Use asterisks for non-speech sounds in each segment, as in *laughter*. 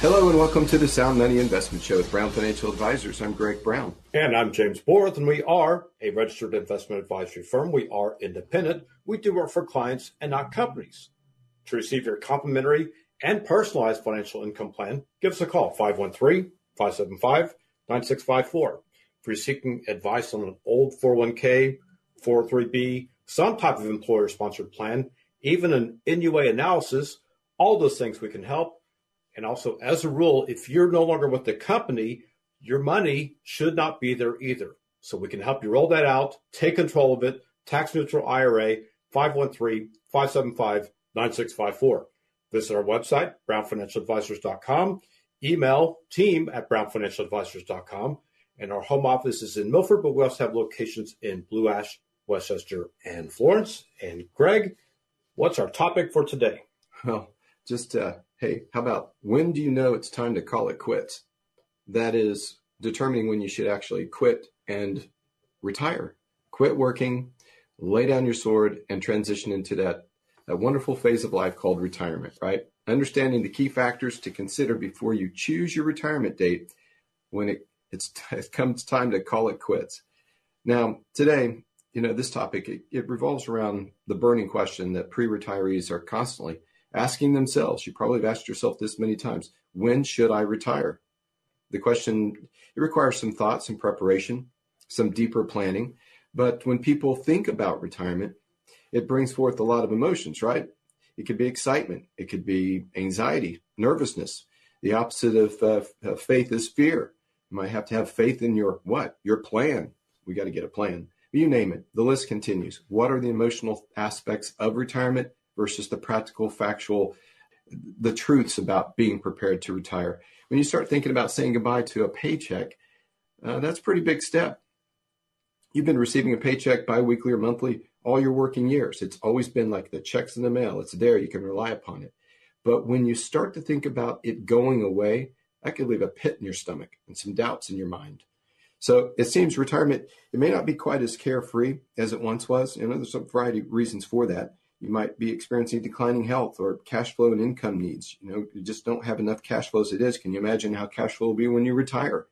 Hello and welcome to the Sound Money Investment Show with Brown Financial Advisors. I'm Greg Brown. And I'm James Borth, and we are a registered investment advisory firm. We are independent. We do work for clients and not companies. To receive your complimentary and personalized financial income plan, give us a call 513 575 9654. If you're seeking advice on an old 401k, 403b, some type of employer sponsored plan, even an NUA analysis, all those things we can help. And also, as a rule, if you're no longer with the company, your money should not be there either. So we can help you roll that out, take control of it, tax neutral IRA, 513 575 9654. Visit our website, brownfinancialadvisors.com. Email team at brownfinancialadvisors.com. And our home office is in Milford, but we also have locations in Blue Ash, West Chester, and Florence. And Greg, what's our topic for today? Well, just uh, hey, how about when do you know it's time to call it quits? That is determining when you should actually quit and retire. Quit working, lay down your sword, and transition into that, that wonderful phase of life called retirement, right? Understanding the key factors to consider before you choose your retirement date when it, it's, it comes time to call it quits. Now, today, you know, this topic, it, it revolves around the burning question that pre retirees are constantly asking themselves, you probably have asked yourself this many times, when should I retire? The question, it requires some thought, some preparation, some deeper planning. But when people think about retirement, it brings forth a lot of emotions, right? It could be excitement, it could be anxiety, nervousness. The opposite of uh, faith is fear. You might have to have faith in your what? Your plan. We got to get a plan. You name it. The list continues. What are the emotional aspects of retirement? Versus the practical, factual, the truths about being prepared to retire. When you start thinking about saying goodbye to a paycheck, uh, that's a pretty big step. You've been receiving a paycheck biweekly or monthly all your working years. It's always been like the checks in the mail. It's there. You can rely upon it. But when you start to think about it going away, that could leave a pit in your stomach and some doubts in your mind. So it seems retirement, it may not be quite as carefree as it once was. You know, there's a variety of reasons for that. You might be experiencing declining health or cash flow and income needs. You know, you just don't have enough cash flow as it is. Can you imagine how cash flow will be when you retire?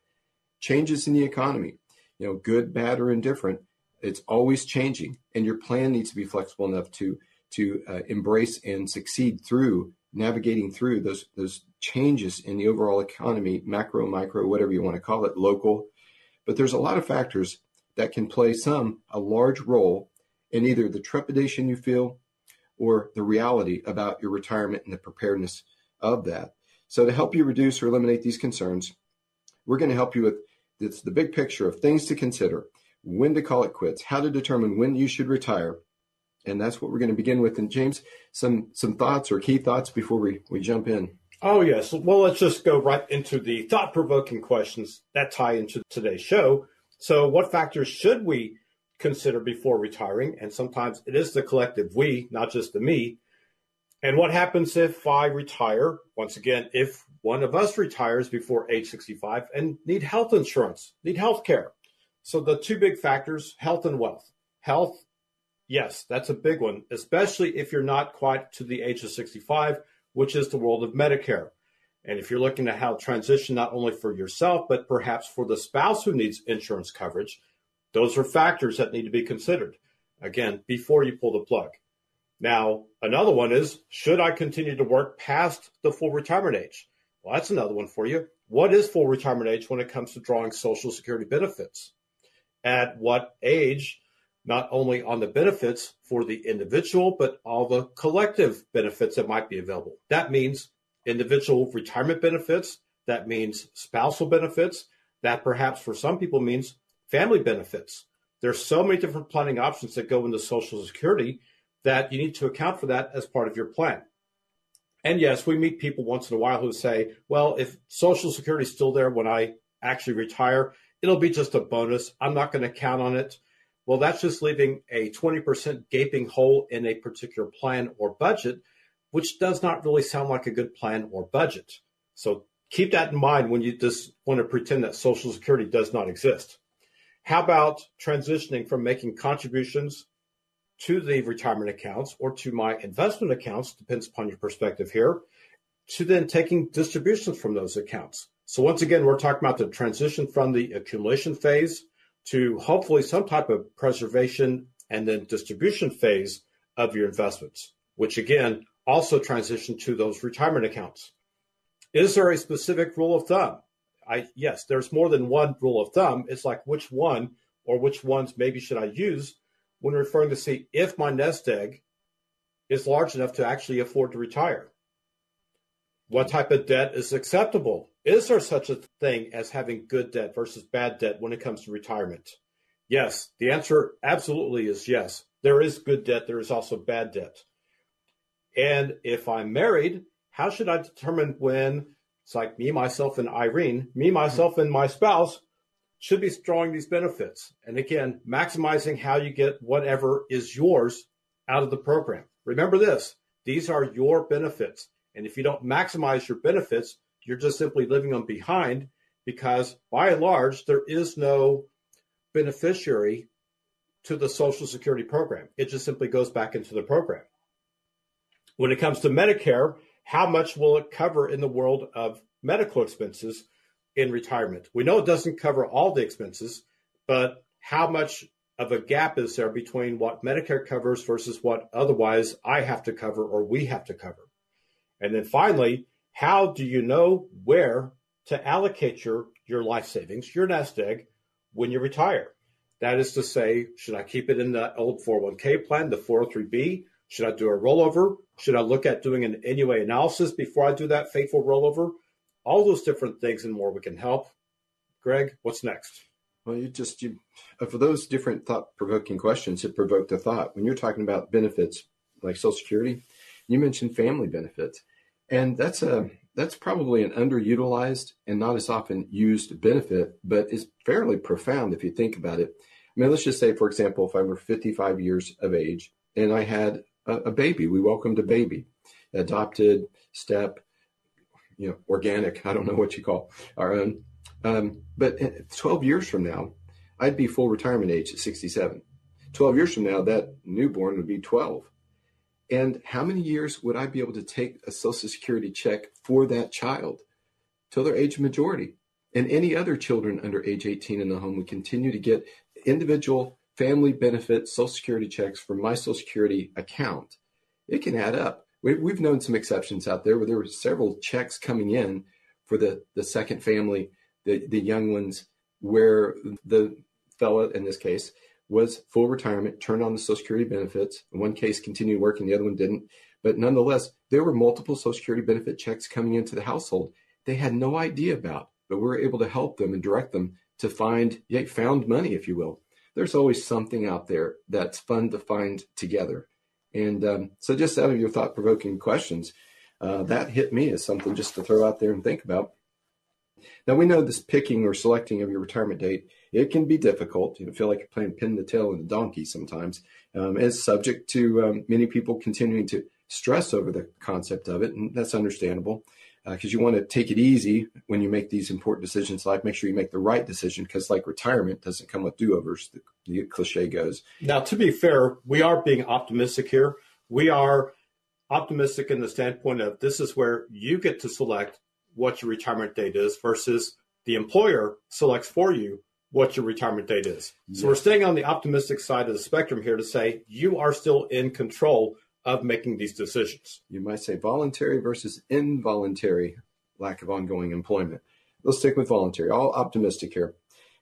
Changes in the economy, you know, good, bad, or indifferent. It's always changing, and your plan needs to be flexible enough to to uh, embrace and succeed through navigating through those those changes in the overall economy, macro, micro, whatever you want to call it, local. But there's a lot of factors that can play some a large role in either the trepidation you feel or the reality about your retirement and the preparedness of that. So, to help you reduce or eliminate these concerns, we're going to help you with this, the big picture of things to consider, when to call it quits, how to determine when you should retire. And that's what we're going to begin with. And James, some some thoughts or key thoughts before we, we jump in. Oh, yes. Well, let's just go right into the thought provoking questions that tie into today's show. So, what factors should we consider before retiring. And sometimes it is the collective we, not just the me. And what happens if I retire? Once again, if one of us retires before age 65 and need health insurance, need health care. So the two big factors, health and wealth. Health, yes, that's a big one, especially if you're not quite to the age of 65, which is the world of Medicare. And if you're looking at how transition not only for yourself, but perhaps for the spouse who needs insurance coverage, those are factors that need to be considered, again, before you pull the plug. Now, another one is should I continue to work past the full retirement age? Well, that's another one for you. What is full retirement age when it comes to drawing Social Security benefits? At what age, not only on the benefits for the individual, but all the collective benefits that might be available? That means individual retirement benefits, that means spousal benefits, that perhaps for some people means family benefits. There's so many different planning options that go into Social Security that you need to account for that as part of your plan. And yes, we meet people once in a while who say, well, if Social Security is still there when I actually retire, it'll be just a bonus. I'm not going to count on it. Well, that's just leaving a 20% gaping hole in a particular plan or budget, which does not really sound like a good plan or budget. So keep that in mind when you just want to pretend that Social Security does not exist. How about transitioning from making contributions to the retirement accounts or to my investment accounts, depends upon your perspective here, to then taking distributions from those accounts. So once again, we're talking about the transition from the accumulation phase to hopefully some type of preservation and then distribution phase of your investments, which again also transition to those retirement accounts. Is there a specific rule of thumb? I yes, there's more than one rule of thumb. It's like which one or which ones maybe should I use when referring to see if my nest egg is large enough to actually afford to retire. What type of debt is acceptable? Is there such a thing as having good debt versus bad debt when it comes to retirement? Yes, the answer absolutely is yes. There is good debt, there is also bad debt. And if I'm married, how should I determine when it's like me, myself, and Irene, me, myself, and my spouse should be drawing these benefits. And again, maximizing how you get whatever is yours out of the program. Remember this these are your benefits. And if you don't maximize your benefits, you're just simply leaving them behind because by and large, there is no beneficiary to the Social Security program. It just simply goes back into the program. When it comes to Medicare, how much will it cover in the world of medical expenses in retirement? We know it doesn't cover all the expenses, but how much of a gap is there between what Medicare covers versus what otherwise I have to cover or we have to cover? And then finally, how do you know where to allocate your, your life savings, your nest egg, when you retire? That is to say, should I keep it in the old 401k plan, the 403b? Should I do a rollover? Should I look at doing an NUA analysis before I do that fateful rollover? All those different things and more we can help. Greg, what's next? Well, you just you uh, for those different thought provoking questions, it provoked a thought. When you're talking about benefits like Social Security, you mentioned family benefits, and that's a that's probably an underutilized and not as often used benefit, but is fairly profound if you think about it. I mean, let's just say, for example, if I were 55 years of age and I had a, baby. We welcomed a baby, adopted, step, you know, organic. I don't know what you call our own. Um, but 12 years from now, I'd be full retirement age at 67. 12 years from now, that newborn would be 12. And how many years would I be able to take a Social Security check for that child till their age of majority? And any other children under age 18 in the home would continue to get individual family benefit Social Security checks from my Social Security account, it can add up. We, we've known some exceptions out there where there were several checks coming in for the, the second family, the, the young ones, where the fella in this case was full retirement, turned on the Social Security benefits. In one case, continued working, the other one didn't. But nonetheless, there were multiple Social Security benefit checks coming into the household they had no idea about, but we were able to help them and direct them to find, yeah, found money, if you will, there's always something out there that's fun to find together. And um, so, just out of your thought provoking questions, uh, that hit me as something just to throw out there and think about. Now, we know this picking or selecting of your retirement date, it can be difficult. You feel like you're playing pin the tail in the donkey sometimes. Um, subject to um, many people continuing to stress over the concept of it, and that's understandable because uh, you want to take it easy when you make these important decisions like make sure you make the right decision because like retirement doesn't come with do-overs the, the, cliche goes. Now to be fair we are being optimistic here. We are optimistic in the standpoint of this is where you get to select what your retirement date is versus the employer selects for you what your retirement date is. Yes. so we're staying on the optimistic side of the spectrum here to say you are still in control of making these decisions. You might say voluntary versus involuntary lack of ongoing employment. Let's stick with voluntary. All optimistic here.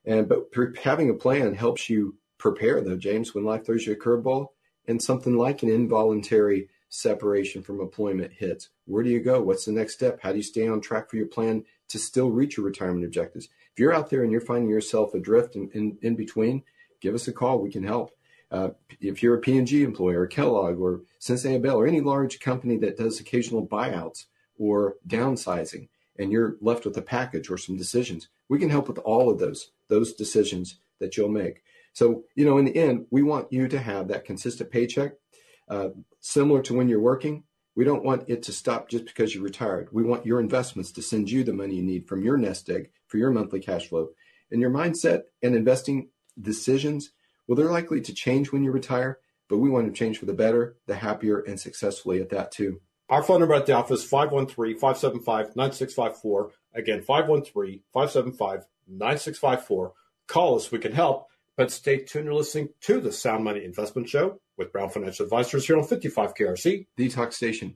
And but having a plan helps you prepare though, James, when life throws you a curveball and something like an involuntary separation from employment hits. Where do you go? What's the next step? How do you stay on track for your plan to still reach your retirement objectives? If you're out there and you're finding yourself adrift in, in, in between, give us a call. We can help. Uh, if you're a P&G employer, or Kellogg, or Cincinnati Bell, or any large company that does occasional buyouts or downsizing, and you're left with a package or some decisions, we can help with all of those those decisions that you'll make. So, you know, in the end, we want you to have that consistent paycheck, uh, similar to when you're working. We don't want it to stop just because you're retired. We want your investments to send you the money you need from your nest egg for your monthly cash flow. And your mindset and investing decisions, well, they're likely to change when you retire, but we want to change for the better, the happier, and successfully at that too. Our phone number at the office 513 575 9654. Again, 513 575 9654. Call us, we can help. But stay tuned and listening to the Sound Money Investment Show with Brown Financial Advisors here on 55 KRC. The Talk Station.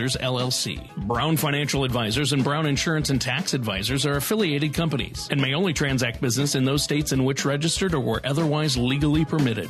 Advisors LLC. Brown Financial Advisors and Brown Insurance and Tax Advisors are affiliated companies and may only transact business in those states in which registered or were otherwise legally permitted.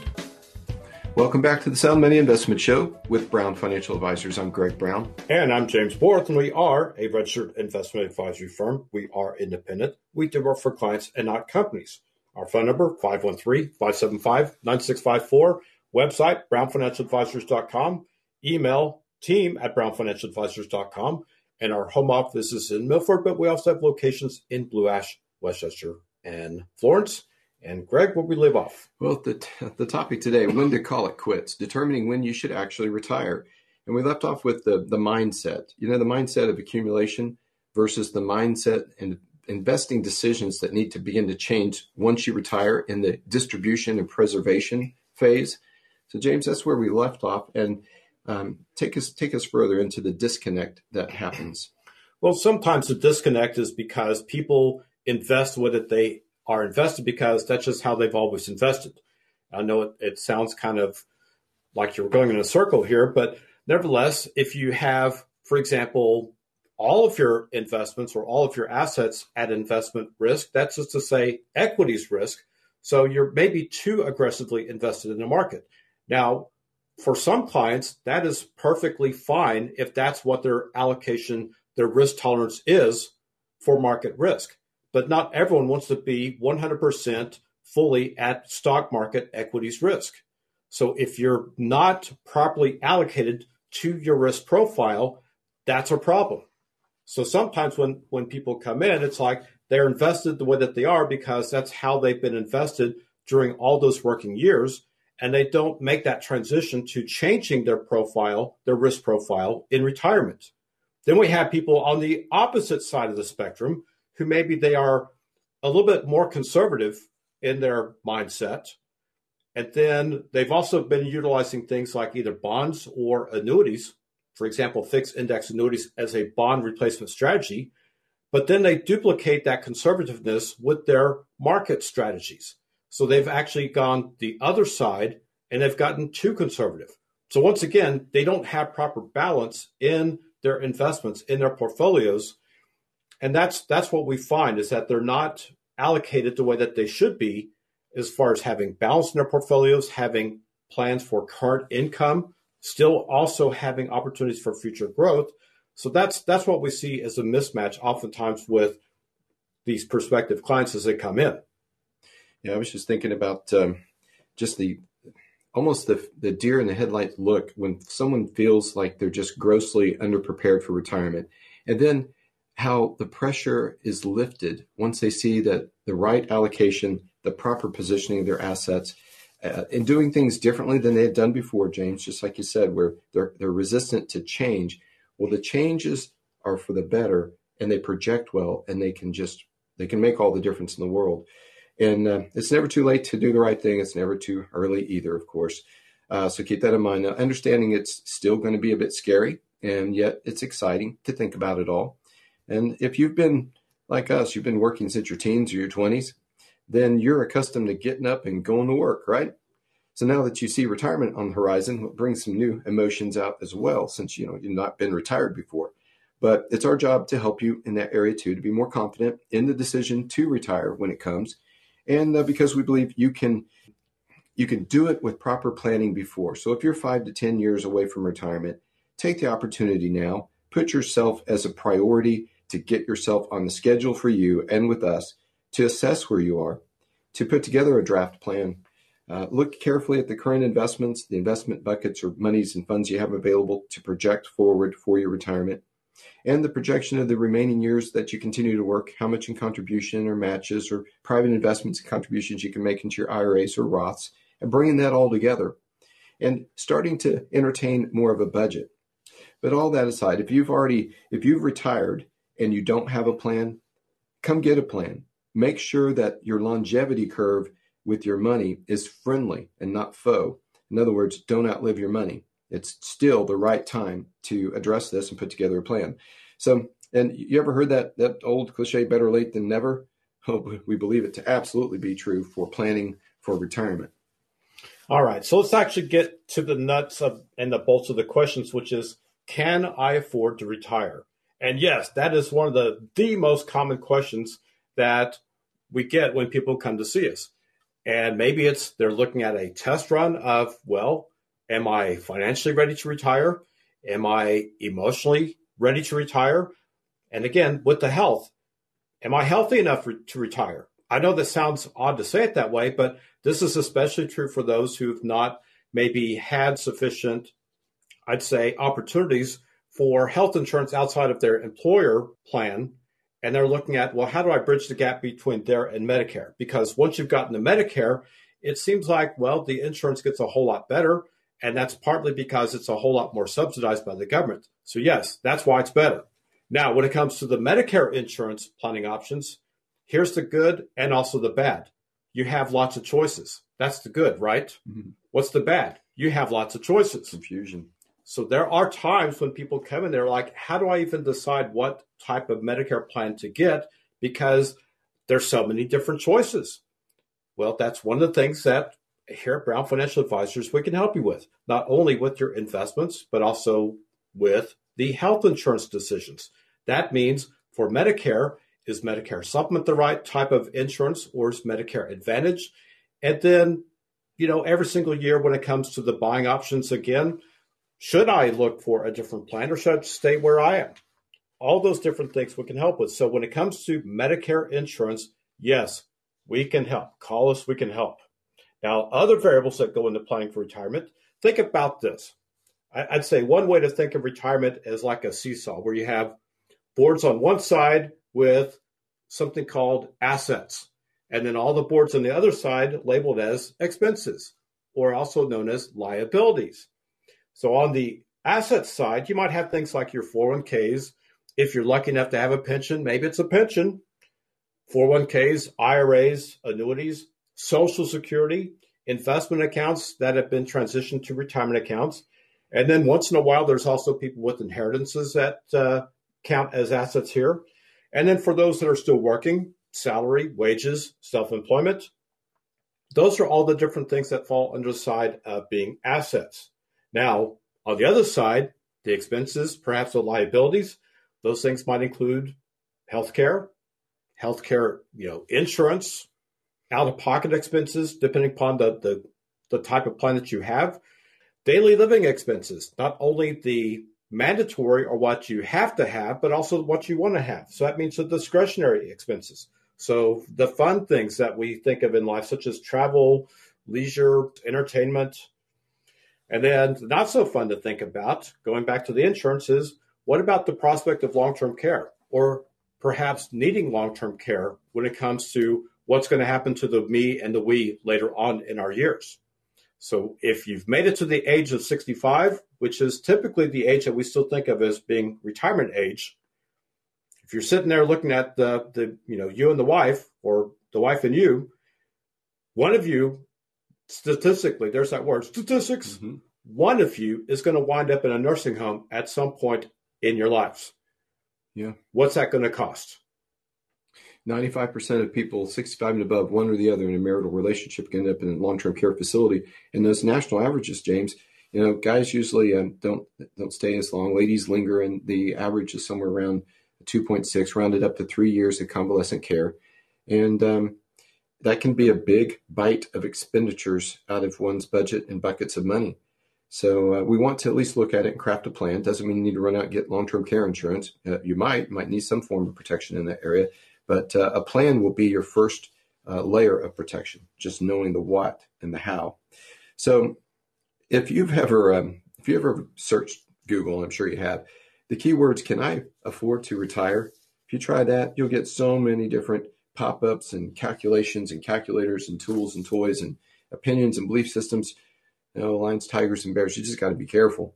Welcome back to the Sound Money Investment Show with Brown Financial Advisors. I'm Greg Brown. And I'm James Borth, and we are a registered investment advisory firm. We are independent. We do work for clients and not companies. Our phone number, 513-575-9654. Website, brownfinancialadvisors.com. Email, team at brownfinancialadvisors.com. And our home office is in Milford, but we also have locations in Blue Ash, West Chester, and Florence. And Greg, what we live off? Well, the, the topic today, when to call it quits, determining when you should actually retire. And we left off with the, the mindset, you know, the mindset of accumulation versus the mindset and investing decisions that need to begin to change once you retire in the distribution and preservation phase. So, James, that's where we left off. And um, take us take us further into the disconnect that happens. Well, sometimes the disconnect is because people invest with it they are invested because that's just how they've always invested. I know it, it sounds kind of like you're going in a circle here, but nevertheless, if you have, for example, all of your investments or all of your assets at investment risk, that's just to say equities risk. So you're maybe too aggressively invested in the market. Now, for some clients, that is perfectly fine if that's what their allocation, their risk tolerance is for market risk. But not everyone wants to be 100% fully at stock market equities risk. So if you're not properly allocated to your risk profile, that's a problem. So sometimes when, when people come in, it's like they're invested the way that they are because that's how they've been invested during all those working years and they don't make that transition to changing their profile, their risk profile in retirement. Then we have people on the opposite side of the spectrum who maybe they are a little bit more conservative in their mindset. And then they've also been utilizing things like either bonds or annuities, for example, fixed index annuities as a bond replacement strategy. But then they duplicate that conservativeness with their market strategies. So they've actually gone the other side and they've gotten too conservative. So once again, they don't have proper balance in their investments, in their portfolios. And that's that's what we find is that they're not allocated the way that they should be as far as having balance in their portfolios, having plans for current income, still also having opportunities for future growth. So that's that's what we see as a mismatch oftentimes with these prospective clients as they come in. Yeah, I was just thinking about um, just the almost the the deer in the headlights look when someone feels like they're just grossly underprepared for retirement, and then how the pressure is lifted once they see that the right allocation, the proper positioning of their assets, uh, and doing things differently than they had done before. James, just like you said, where they're they're resistant to change. Well, the changes are for the better, and they project well, and they can just they can make all the difference in the world. And uh, it's never too late to do the right thing. It's never too early either, of course. Uh, so keep that in mind. Now, understanding it's still going to be a bit scary, and yet it's exciting to think about it all. And if you've been like us, you've been working since your teens or your 20s, then you're accustomed to getting up and going to work, right? So now that you see retirement on the horizon, it brings some new emotions out as well, since you know you've not been retired before. But it's our job to help you in that area too, to be more confident in the decision to retire when it comes. And uh, because we believe you can you can do it with proper planning before. So if you're five to 10 years away from retirement, take the opportunity now, put yourself as a priority to get yourself on the schedule for you and with us to assess where you are, to put together a draft plan. Uh, look carefully at the current investments, the investment buckets or monies and funds you have available to project forward for your retirement, and the projection of the remaining years that you continue to work, how much in contribution or matches or private investments and contributions you can make into your IRAs or Roths, and bringing that all together and starting to entertain more of a budget. But all that aside, if you've already, if you've retired and you don't have a plan, come get a plan. Make sure that your longevity curve with your money is friendly and not foe. In other words, don't outlive your money. It's still the right time to address this and put together a plan. So, and you ever heard that that old cliche, better late than never? *laughs* Oh, we believe it to absolutely be true for planning for retirement. All right, so let's actually get to the nuts of and the bolts of the questions, which is, can I afford to retire? And yes, that is one of the the most common questions that we get when people come to see us. And maybe it's they're looking at a test run of, well, am I financially ready to retire? Am I emotionally ready to retire? And again, with the health, am I healthy enough to retire? I know that sounds odd to say it that way, but this is especially true for those who've not maybe had sufficient, I'd say, opportunities for health insurance outside of their employer plan and they're looking at, well, how do I bridge the gap between there and Medicare? Because once you've gotten to Medicare, it seems like, well, the insurance gets a whole lot better. And that's partly because it's a whole lot more subsidized by the government. So, yes, that's why it's better. Now, when it comes to the Medicare insurance planning options, here's the good and also the bad. You have lots of choices. That's the good, right? Mm-hmm. What's the bad? You have lots of choices. Confusion. So there are times when people come in, they're like, how do I even decide what type of Medicare plan to get? Because there's so many different choices. Well, that's one of the things that here at Brown Financial Advisors we can help you with, not only with your investments, but also with the health insurance decisions. That means for Medicare, is Medicare supplement the right type of insurance or is Medicare Advantage? And then, you know, every single year when it comes to the buying options again, should I look for a different plan or should I stay where I am? All those different things we can help with. So when it comes to Medicare insurance, yes, we can help. Call us, we can help. Now, other variables that go into planning for retirement, think about this. I'd say one way to think of retirement is like a seesaw where you have boards on one side with something called assets, and then all the boards on the other side labeled as expenses, or also known as liabilities. So on the asset side, you might have things like your 401ks. If you're lucky enough to have a pension, maybe it's a pension. 401ks, IRAs, annuities, Social Security, investment accounts that have been transitioned to retirement accounts. And then once in a while, there's also people with inheritances that uh, count as assets here. And then for those that are still working, salary, wages, self employment, those are all the different things that fall under the side of being assets. Now, on the other side, the expenses, perhaps the liabilities, those things might include healthcare, healthcare, you know, insurance, out-of-pocket expenses, depending upon the, the, the type of plan that you have, daily living expenses, not only the mandatory or what you have to have, but also what you want to have. So that means the discretionary expenses. So the fun things that we think of in life, such as travel, leisure, entertainment, and then not so fun to think about, going back to the insurance, is what about the prospect of long term care or perhaps needing long term care when it comes to what's going to happen to the me and the we later on in our years? So if you've made it to the age of 65, which is typically the age that we still think of as being retirement age, if you're sitting there looking at the, the you know, you and the wife or the wife and you, one of you statistically, there's that word, statistics. Mm-hmm. One of you is going to wind up in a nursing home at some point in your lives. Yeah. What's that going to cost? 95% of people 65 and above, one or the other in a marital relationship, end up in a long term care facility. And those national averages, James, You know, guys usually um, don't don't stay as long. Ladies linger, and the average is somewhere around 2.6, rounded up to three years of convalescent care, and um, that can be a big bite of expenditures out of one's budget and buckets of money. So uh, we want to at least look at it and craft a plan. Doesn't mean you need to run out and get long-term care insurance. Uh, you might might need some form of protection in that area, but uh, a plan will be your first uh, layer of protection. Just knowing the what and the how. So if you've ever um, if you ever searched Google, I'm sure you have, the keywords "Can I afford to retire?" If you try that, you'll get so many different pop-ups and calculations and calculators and tools and toys and opinions and belief systems. You know, lions, tigers, and bears. You just got to be careful.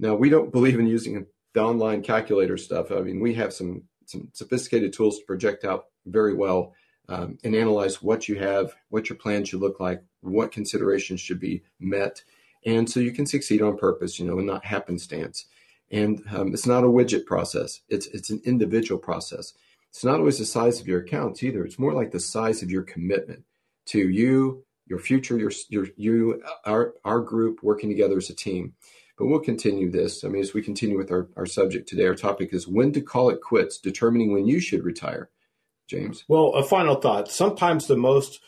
Now, we don't *laughs* believe in using the online calculator stuff. I mean, we have some some sophisticated tools to project out very well um, and analyze what you have, what your plan should look like, what considerations should be met, and so you can succeed on purpose, you know, and not happenstance. And um, it's not a widget process; it's it's an individual process. It's not always the size of your accounts either. It's more like the size of your commitment to you, your future, your your you, our our group working together as a team. But we'll continue this. I mean, as we continue with our, our subject today, our topic is when to call it quits, determining when you should retire. James. Well, a final thought. Sometimes the most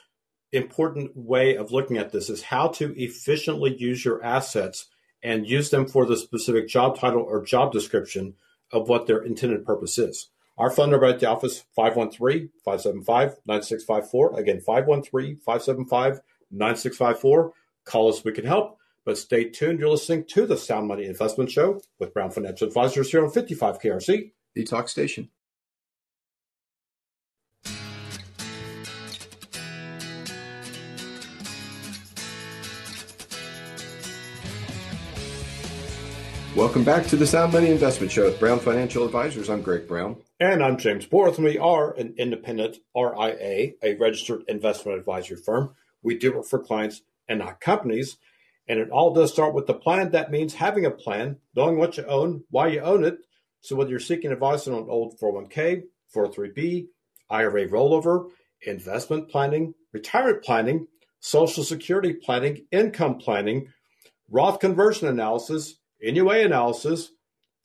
important way of looking at this is how to efficiently use your assets and use them for the specific job title or job description of what their intended purpose is. Our phone number at the office, 513-575-9654. Again, 513-575-9654. Call us, we can help. But stay tuned. You're listening to the Sound Money Investment Show with Brown Financial Advisors here on 55 KRC. The Talk Station. Welcome back to the Sound Money Investment Show with Brown Financial Advisors. I'm Greg Brown. And I'm James Borth, and we are an independent RIA, a registered investment advisory firm. We do it for clients and not companies. And it all does start with the plan. That means having a plan, knowing what you own, why you own it. So whether you're seeking advice on an old 401k, 403b, IRA rollover, investment planning, retirement planning, social security planning, income planning, Roth conversion analysis, NUA analysis,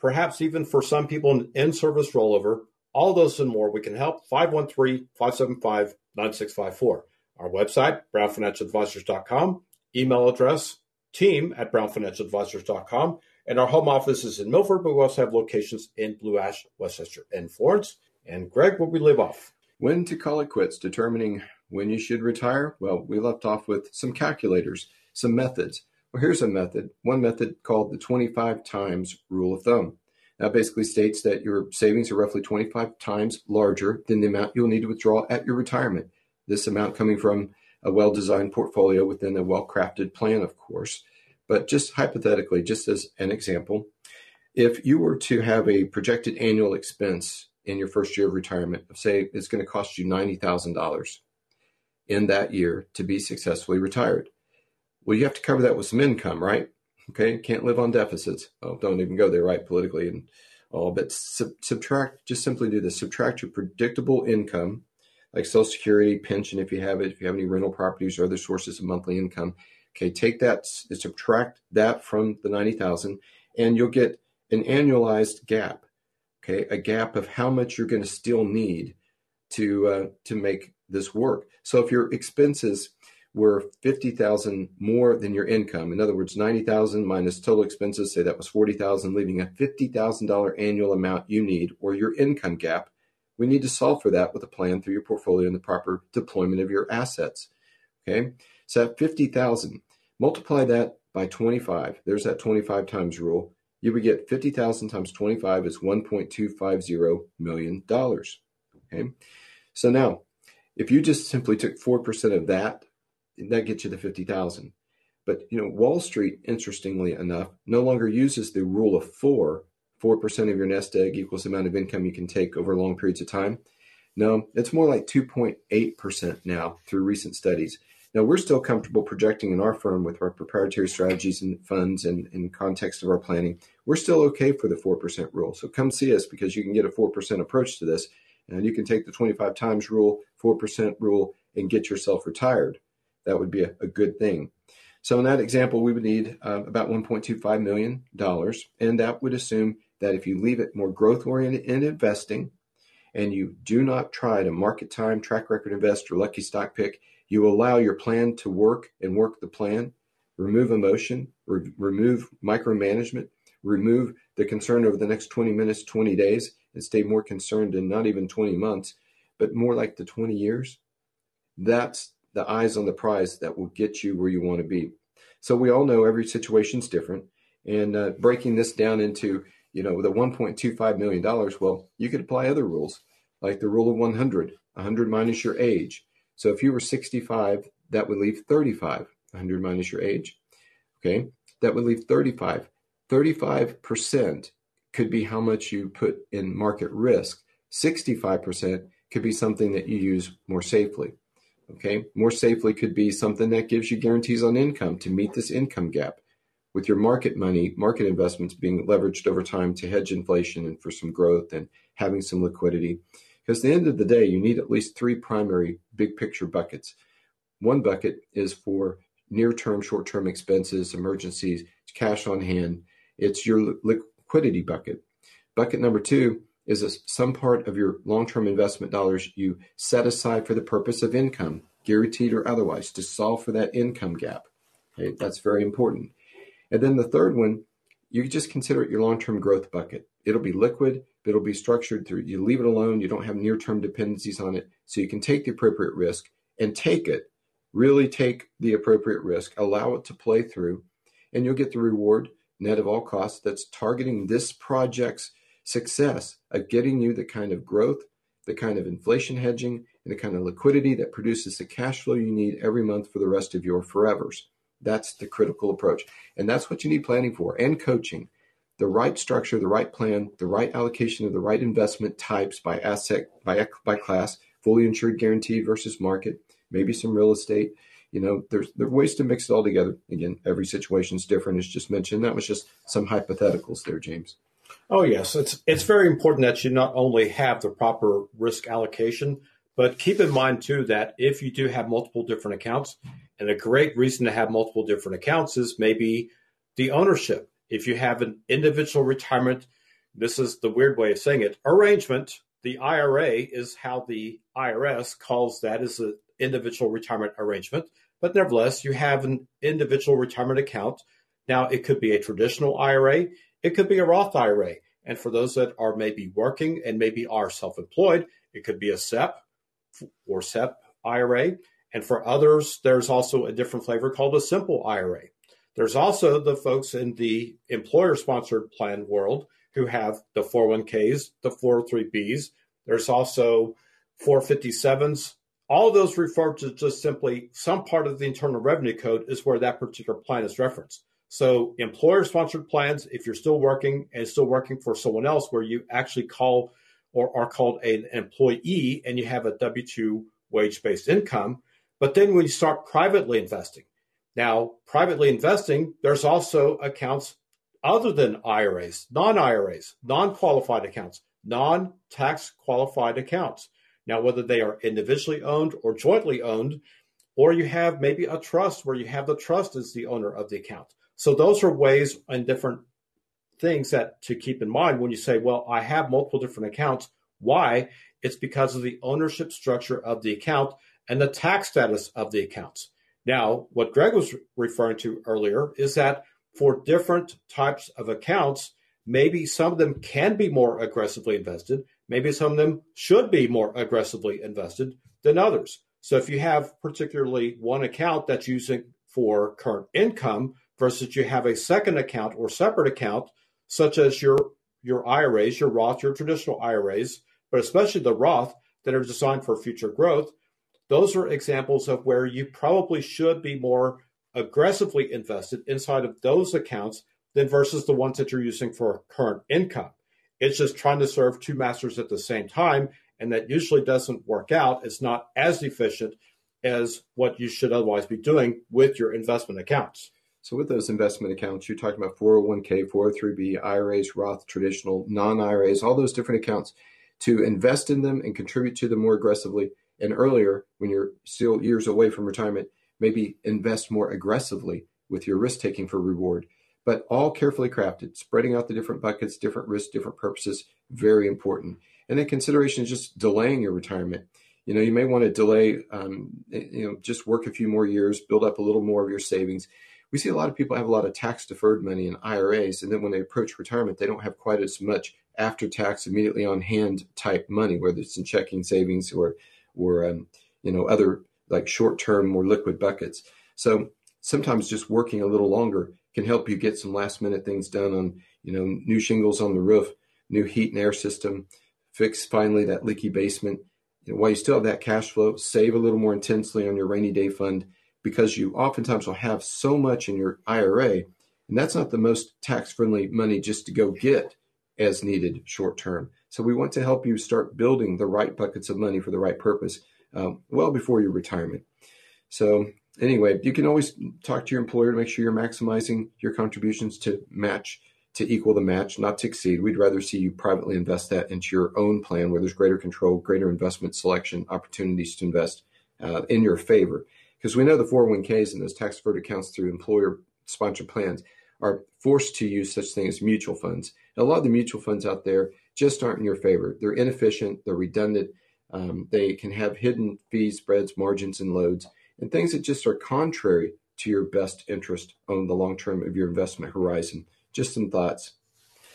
perhaps even for some people an in service rollover, all those and more, we can help 513 575 9654. Our website, brownfinancialadvisors.com, email address, team at brownfinancialadvisors.com, and our home office is in Milford, but we also have locations in Blue Ash, West Chester, and Florence. And Greg, where we live off? When to call it quits, determining when you should retire? Well, we left off with some calculators, some methods. Well, here's a method, one method called the 25 times rule of thumb. That basically states that your savings are roughly 25 times larger than the amount you'll need to withdraw at your retirement. This amount coming from a well designed portfolio within a well crafted plan, of course. But just hypothetically, just as an example, if you were to have a projected annual expense in your first year of retirement, say it's going to cost you $90,000 in that year to be successfully retired. Well, you have to cover that with some income, right? Okay, can't live on deficits. Oh, don't even go there, right? Politically and all, but sub- subtract. Just simply do this: subtract your predictable income, like Social Security, pension, if you have it, if you have any rental properties or other sources of monthly income. Okay, take that, subtract that from the ninety thousand, and you'll get an annualized gap. Okay, a gap of how much you're going to still need to uh, to make this work. So if your expenses were 50,000 more than your income. In other words, 90,000 minus total expenses, say that was 40,000, leaving a $50,000 annual amount you need or your income gap. We need to solve for that with a plan through your portfolio and the proper deployment of your assets. Okay? So that 50,000, multiply that by 25. There's that 25 times rule. You would get 50,000 times 25 is 1.250 million dollars. Okay? So now, if you just simply took 4% of that that gets you the 50,000. But, you know, Wall Street, interestingly enough, no longer uses the rule of four. 4% of your nest egg equals the amount of income you can take over long periods of time. No, it's more like 2.8% now through recent studies. Now, we're still comfortable projecting in our firm with our proprietary strategies and funds and in context of our planning. We're still okay for the 4% rule. So come see us because you can get a 4% approach to this and you can take the 25 times rule, 4% rule, and get yourself retired that would be a, a good thing. So in that example, we would need uh, about $1.25 million. And that would assume that if you leave it more growth oriented in investing and you do not try to market time, track record invest, or lucky stock pick, you allow your plan to work and work the plan, remove emotion, re- remove micromanagement, remove the concern over the next 20 minutes, 20 days, and stay more concerned in not even 20 months, but more like the 20 years. That's the eyes on the prize that will get you where you want to be. So we all know every situation is different. And uh, breaking this down into, you know, with the $1.25 million, well, you could apply other rules, like the rule of 100, 100 minus your age. So if you were 65, that would leave 35, 100 minus your age. Okay, that would leave 35. 35% could be how much you put in market risk. 65% could be something that you use more safely. Okay, more safely could be something that gives you guarantees on income to meet this income gap. With your market money, market investments being leveraged over time to hedge inflation and for some growth and having some liquidity. Because at the end of the day, you need at least three primary big picture buckets. One bucket is for near term, short term expenses, emergencies, cash on hand. It's your liquidity bucket. Bucket number two is a, some part of your long-term investment dollars you set aside for the purpose of income, guaranteed or otherwise, to solve for that income gap. Okay, that's very important. And then the third one, you just consider it your long-term growth bucket. It'll be liquid, but it'll be structured through you leave it alone, you don't have near-term dependencies on it, so you can take the appropriate risk and take it, really take the appropriate risk, allow it to play through, and you'll get the reward net of all costs that's targeting this project's success of getting you the kind of growth, the kind of inflation hedging, and the kind of liquidity that produces the cash flow you need every month for the rest of your forevers. That's the critical approach. And that's what you need planning for and coaching. The right structure, the right plan, the right allocation of the right investment types by asset, by, by class, fully insured guaranteed versus market, maybe some real estate. You know, there's there are ways to mix it all together. Again, every situation is different, as just mentioned. That was just some hypotheticals there, James. Oh yes, it's it's very important that you not only have the proper risk allocation, but keep in mind too that if you do have multiple different accounts, and a great reason to have multiple different accounts is maybe the ownership. If you have an individual retirement, this is the weird way of saying it, arrangement, the IRA is how the IRS calls that as an individual retirement arrangement. But nevertheless, you have an individual retirement account. Now, it could be a traditional IRA, it could be a Roth IRA. And for those that are maybe working and maybe are self employed, it could be a SEP or SEP IRA. And for others, there's also a different flavor called a simple IRA. There's also the folks in the employer sponsored plan world who have the 401ks, the 403bs. There's also 457s. All those refer to just simply some part of the Internal Revenue Code is where that particular plan is referenced. So employer sponsored plans, if you're still working and still working for someone else where you actually call or are called an employee and you have a W 2 wage based income. But then when you start privately investing, now privately investing, there's also accounts other than IRAs, non IRAs, non qualified accounts, non tax qualified accounts. Now, whether they are individually owned or jointly owned, or you have maybe a trust where you have the trust as the owner of the account. So those are ways and different things that to keep in mind when you say, well, I have multiple different accounts. Why? It's because of the ownership structure of the account and the tax status of the accounts. Now, what Greg was referring to earlier is that for different types of accounts, maybe some of them can be more aggressively invested. Maybe some of them should be more aggressively invested than others. So if you have particularly one account that's using for current income, versus you have a second account or separate account, such as your your IRAs, your Roth, your traditional IRAs, but especially the Roth that are designed for future growth. Those are examples of where you probably should be more aggressively invested inside of those accounts than versus the ones that you're using for current income. It's just trying to serve two masters at the same time, and that usually doesn't work out. It's not as efficient as what you should otherwise be doing with your investment accounts. So with those investment accounts, you're talking about 401k, 403b, IRAs, Roth, traditional, non-IRAs, all those different accounts to invest in them and contribute to them more aggressively. And earlier, when you're still years away from retirement, maybe invest more aggressively with your risk taking for reward, but all carefully crafted, spreading out the different buckets, different risks, different purposes, very important. And then consideration is just delaying your retirement. You know, you may want to delay, um, you know, just work a few more years, build up a little more of your savings. We see a lot of people have a lot of tax deferred money in IRAs, and then when they approach retirement, they don't have quite as much after tax immediately on hand type money, whether it's in checking savings or or um, you know other like short term more liquid buckets. So sometimes just working a little longer can help you get some last minute things done on you know new shingles on the roof, new heat and air system, fix finally that leaky basement. You know, while you still have that cash flow, save a little more intensely on your rainy day fund because you oftentimes will have so much in your IRA, and that's not the most tax friendly money just to go get as needed short term. So we want to help you start building the right buckets of money for the right purpose um, well before your retirement. So anyway, you can always talk to your employer to make sure you're maximizing your contributions to match to equal the match, not to exceed. We'd rather see you privately invest that into your own plan where there's greater control, greater investment selection, opportunities to invest uh, in your favor. Because we know the 401ks and those tax deferred accounts through employer sponsored plans are forced to use such things as mutual funds. And a lot of the mutual funds out there just aren't in your favor. They're inefficient, they're redundant, um, they can have hidden fees, spreads, margins, and loads, and things that just are contrary to your best interest on the long term of your investment horizon. Just some thoughts.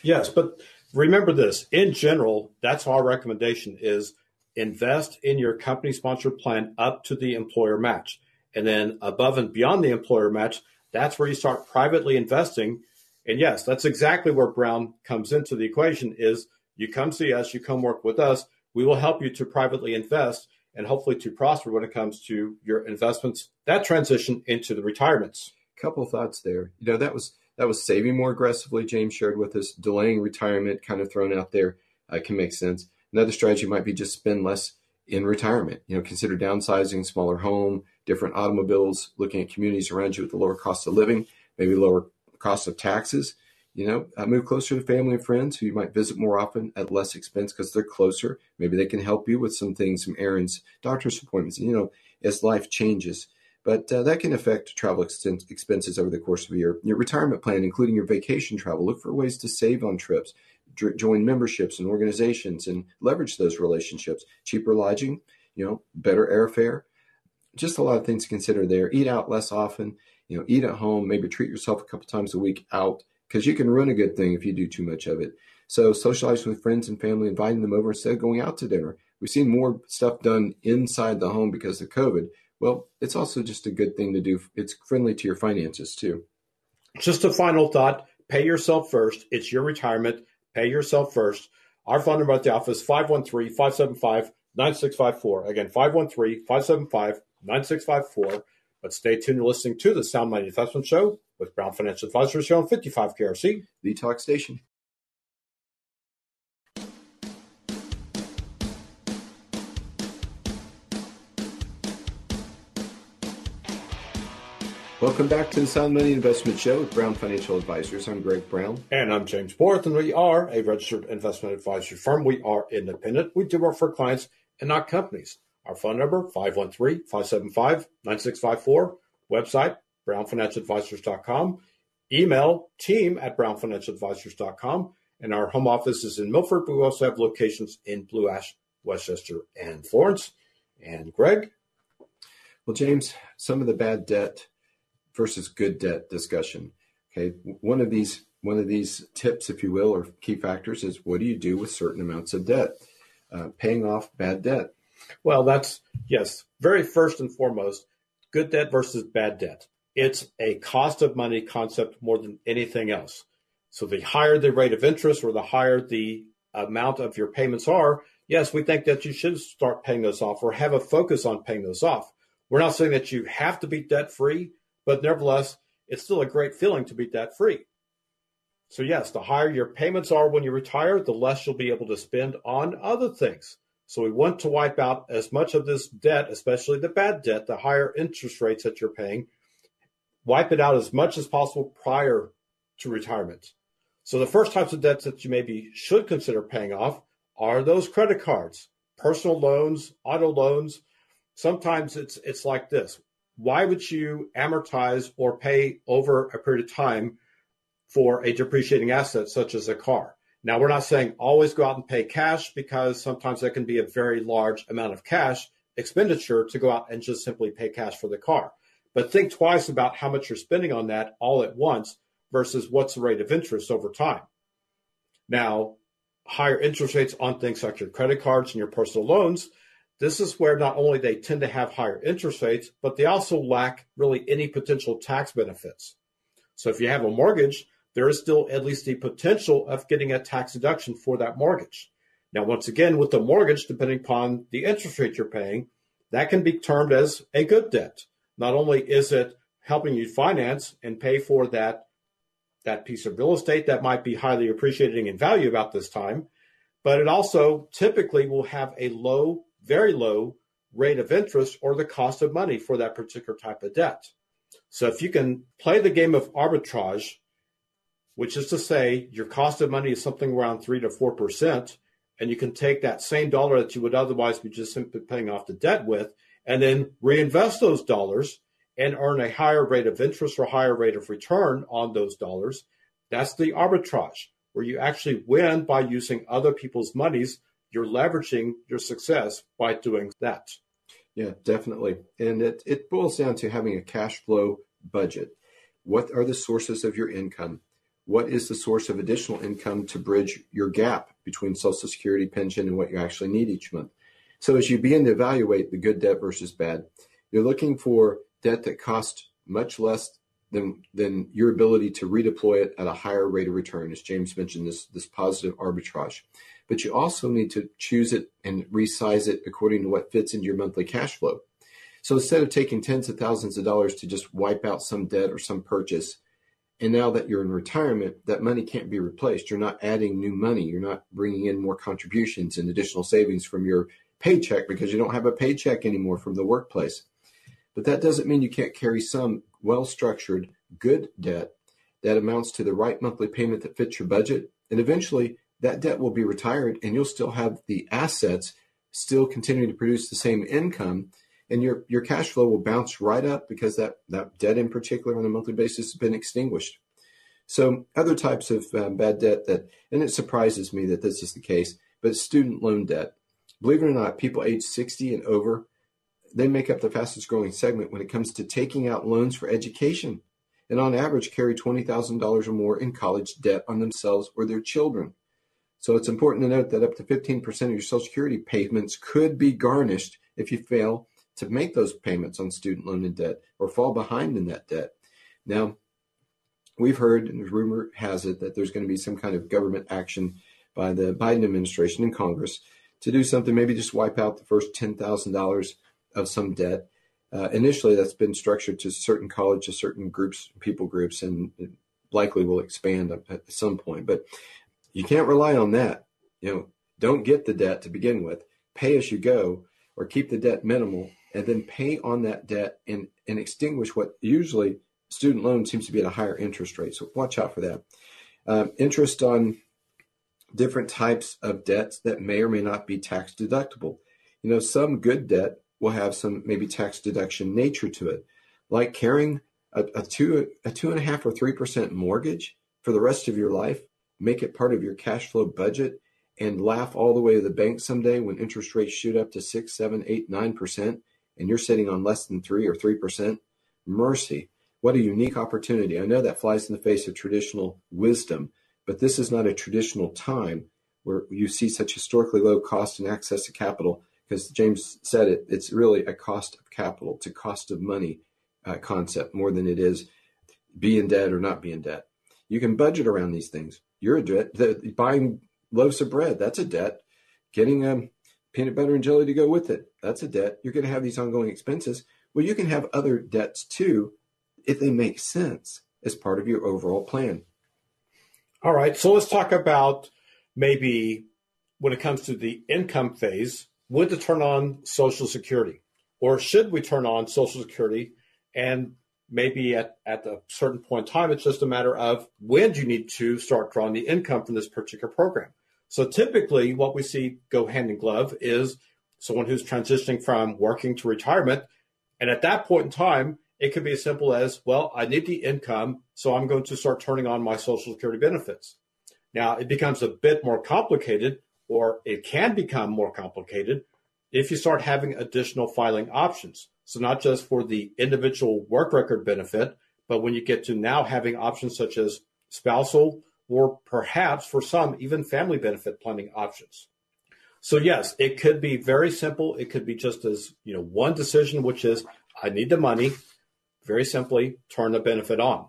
Yes, but remember this in general, that's our recommendation is invest in your company sponsored plan up to the employer match. And then above and beyond the employer match, that's where you start privately investing. And yes, that's exactly where Brown comes into the equation is you come see us, you come work with us, we will help you to privately invest and hopefully to prosper when it comes to your investments that transition into the retirements. Couple thoughts there. You know, that was that was saving more aggressively. James shared with us delaying retirement, kind of thrown out there, uh, can make sense. Another strategy might be just spend less in retirement. You know, consider downsizing, smaller home, different automobiles, looking at communities around you with a lower cost of living, maybe lower cost of taxes. You know, uh, move closer to family and friends who you might visit more often at less expense because they're closer. Maybe they can help you with some things, some errands, doctor's appointments. You know, as life changes, but uh, that can affect travel expenses over the course of a year. Your retirement plan, including your vacation travel, look for ways to save on trips join memberships and organizations and leverage those relationships. Cheaper lodging, you know, better airfare. Just a lot of things to consider there. Eat out less often, you know, eat at home, maybe treat yourself a couple times a week out because you can ruin a good thing if you do too much of it. So socialize with friends and family, inviting them over instead of going out to dinner. We've seen more stuff done inside the home because of COVID. Well, it's also just a good thing to do. It's friendly to your finances too. Just a final thought pay yourself first. It's your retirement. Pay yourself first. Our phone number at the office 513 575 9654. Again, 513 575 9654. But stay tuned. You're listening to the Sound Money Investment Show with Brown Financial Advisors here on 55 KRC, the talk station. Welcome back to the Sound Money Investment Show with Brown Financial Advisors. I'm Greg Brown. And I'm James Borth, and we are a registered investment advisory firm. We are independent. We do work for clients and not companies. Our phone number, 513-575-9654. Website, brownfinancialadvisors.com. Email, team at brownfinancialadvisors.com. And our home office is in Milford, but we also have locations in Blue Ash, West Chester, and Florence. And Greg? Well, James, some of the bad debt versus good debt discussion. Okay, one of these one of these tips, if you will, or key factors is what do you do with certain amounts of debt? Uh, paying off bad debt. Well, that's yes, very first and foremost, good debt versus bad debt. It's a cost of money concept more than anything else. So the higher the rate of interest or the higher the amount of your payments are, yes, we think that you should start paying those off or have a focus on paying those off. We're not saying that you have to be debt free but nevertheless, it's still a great feeling to be debt free. So, yes, the higher your payments are when you retire, the less you'll be able to spend on other things. So, we want to wipe out as much of this debt, especially the bad debt, the higher interest rates that you're paying, wipe it out as much as possible prior to retirement. So, the first types of debts that you maybe should consider paying off are those credit cards, personal loans, auto loans. Sometimes it's it's like this why would you amortize or pay over a period of time for a depreciating asset such as a car? Now, we're not saying always go out and pay cash because sometimes that can be a very large amount of cash expenditure to go out and just simply pay cash for the car. But think twice about how much you're spending on that all at once versus what's the rate of interest over time. Now, higher interest rates on things like your credit cards and your personal loans, this is where not only they tend to have higher interest rates, but they also lack really any potential tax benefits. So if you have a mortgage, there is still at least the potential of getting a tax deduction for that mortgage. Now, once again, with the mortgage, depending upon the interest rate you're paying, that can be termed as a good debt. Not only is it helping you finance and pay for that, that piece of real estate that might be highly appreciating in value about this time, but it also typically will have a low, very low rate of interest or the cost of money for that particular type of debt. So if you can play the game of arbitrage, which is to say your cost of money is something around three to four percent, and you can take that same dollar that you would otherwise be just simply paying off the debt with and then reinvest those dollars and earn a higher rate of interest or higher rate of return on those dollars. That's the arbitrage, where you actually win by using other people's monies. You're leveraging your success by doing that. Yeah, definitely. And it, it boils down to having a cash flow budget. What are the sources of your income? what is the source of additional income to bridge your gap between Social Security pension and what you actually need each month. So as you begin to evaluate the good debt versus bad, you're looking for debt that costs much less than than your ability to redeploy it at a higher rate of return, as James mentioned, this this positive arbitrage. But you also need to choose it and resize it according to what fits into your monthly cash flow. So instead of taking tens of thousands of dollars to just wipe out some debt or some purchase, and now that you're in retirement, that money can't be replaced. You're not adding new money. You're not bringing in more contributions and additional savings from your paycheck because you don't have a paycheck anymore from the workplace. But that doesn't mean you can't carry some well structured, good debt that amounts to the right monthly payment that fits your budget. And eventually that debt will be retired and you'll still have the assets still continuing to produce the same income and your your cash flow will bounce right up because that that debt in particular on a monthly basis has been extinguished. So other types of um, bad debt that, and it surprises me that this is the case, but student loan debt. Believe it or not, people age 60 and over, they make up the fastest growing segment when it comes to taking out loans for education, and on average carry $20,000 or more in college debt on themselves or their children. So it's important to note that up to 15% of your Social Security payments could be garnished if you fail to make those payments on student loan and debt or fall behind in that debt. Now, we've heard, and rumor has it, that there's going to be some kind of government action by the Biden administration and Congress to do something, maybe just wipe out the first $10,000 of some debt. Uh, initially, that's been structured to certain colleges, certain groups, people groups, and likely will expand at some point. But you can't rely on that. You know, don't get the debt to begin with. Pay as you go, or keep the debt minimal and then pay on that debt and, and extinguish what usually student loan seems to be at a higher interest rate. So watch out for that. Um, interest on different types of debts that may or may not be tax deductible. You know, some good debt will have some maybe tax deduction nature to it, like carrying a, a two a two and a half or three percent mortgage for the rest of your life. Make it part of your cash flow budget and laugh all the way to the bank someday when interest rates shoot up to six, seven, eight, nine percent and you're sitting on less than three or three percent, mercy. What a unique opportunity. I know that flies in the face of traditional wisdom, but this is not a traditional time where you see such historically low cost and access to capital. Because James said it, it's really a cost of capital, to cost of money uh, concept more than it is be in debt or not be in debt. You can budget around these things. You're a debt. The, buying loaves of bread, that's a debt. Getting um, peanut butter and jelly to go with it. That's a debt. You're going to have these ongoing expenses. Well, you can have other debts too if they make sense as part of your overall plan. All right. So let's talk about maybe when it comes to the income phase, when to turn on Social Security, or should we turn on Social Security? And maybe at, at a certain point in time, it's just a matter of when do you need to start drawing the income from this particular program. So typically, what we see go hand in glove is someone who's transitioning from working to retirement And at that point in time, it could be as simple as, well, I need the income, so I'm going to start turning on my Social Security benefits. Now, it becomes a bit more complicated, or it can become more complicated if you start having additional filing options. So, not just for the individual work record benefit, but when you get to now having options such as spousal or perhaps for some, even family benefit planning options. So, yes, it could be very simple. It could be just as, you know, one decision, which is I need the money, very simply turn the benefit on.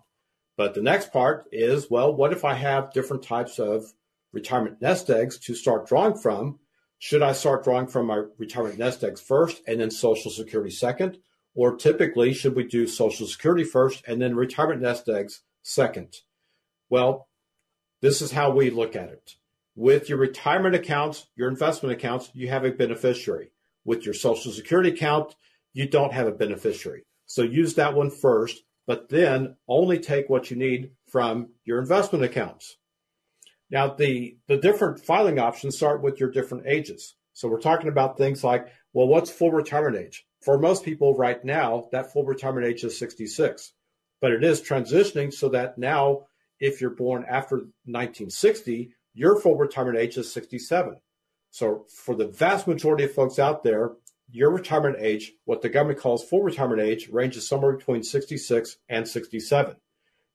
But the next part is, well, what if I have different types of retirement nest eggs to start drawing from? Should I start drawing from my retirement nest eggs first and then Social Security second? Or typically, should we do Social Security first and then retirement nest eggs second? Well, this is how we look at it. With your retirement accounts, your investment accounts, you have a beneficiary. With your Social Security account, you don't have a beneficiary. So use that one first, but then only take what you need from your investment accounts. Now, the, the different filing options start with your different ages. So we're talking about things like, well, what's full retirement age? For most people right now, that full retirement age is 66, but it is transitioning so that now, if you're born after 1960, your full retirement age is 67. So for the vast majority of folks out there, your retirement age, what the government calls full retirement age, ranges somewhere between 66 and 67.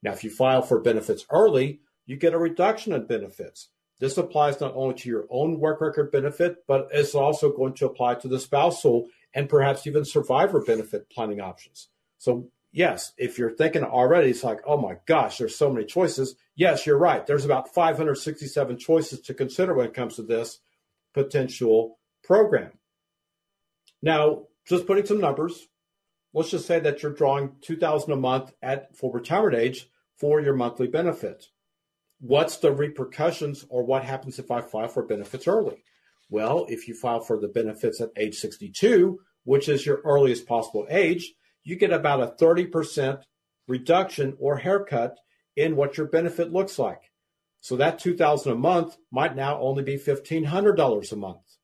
Now, if you file for benefits early, you get a reduction in benefits. This applies not only to your own work record benefit, but it's also going to apply to the spousal and perhaps even survivor benefit planning options. So, yes, if you're thinking already, it's like, oh my gosh, there's so many choices. Yes, you're right. There's about 567 choices to consider when it comes to this potential program. Now, just putting some numbers, let's just say that you're drawing 2000 a month at full retirement age for your monthly benefit. What's the repercussions or what happens if I file for benefits early? Well, if you file for the benefits at age 62, which is your earliest possible age, you get about a 30% reduction or haircut in what your benefit looks like. So that 2000 a month might now only be $1500 a month.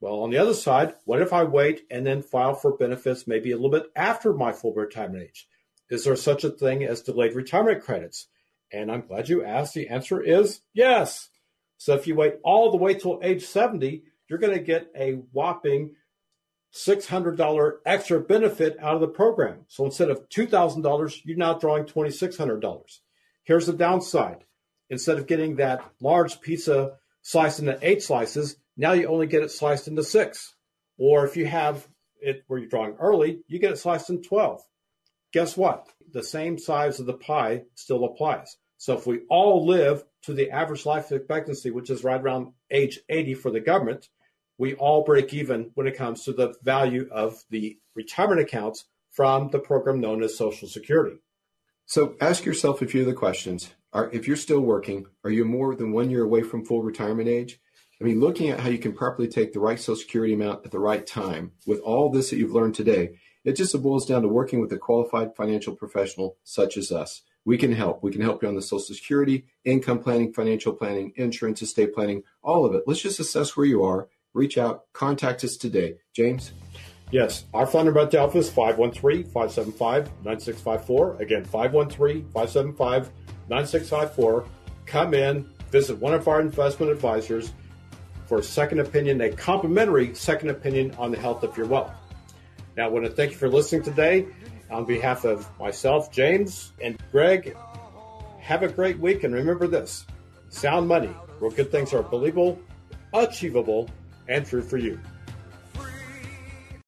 Well, on the other side, what if I wait and then file for benefits maybe a little bit after my full retirement age? Is there such a thing as delayed retirement credits? And I'm glad you asked. The answer is yes. So if you wait all the way till age 70, you're going to get a whopping $600 extra benefit out of the program. So instead of $2,000, you're now drawing $2,600. Here's the downside. Instead of getting that large pizza sliced into eight slices, now you only get it sliced into six. Or if you have it where you're drawing early, you get it sliced in 12. Guess what? The same size of the pie still applies. So if we all live to the average life expectancy, which is right around age 80 for the government, we all break even when it comes to the value of the retirement accounts from the program known as Social Security. So ask yourself a few of the questions. Are, if you're still working, are you more than one year away from full retirement age? I mean, looking at how you can properly take the right Social Security amount at the right time with all this that you've learned today, it just boils down to working with a qualified financial professional such as us. We can help. We can help you on the Social Security, income planning, financial planning, insurance, estate planning, all of it. Let's just assess where you are. Reach out, contact us today. James? Yes, our phone number at the office 513-575-9654. Again, 513-575-9654. Come in, visit one of our investment advisors for a second opinion, a complimentary second opinion on the health of your wealth. Now, I want to thank you for listening today. On behalf of myself, James, and Greg, have a great week. And remember this sound money, where good things are believable, achievable, and true for you.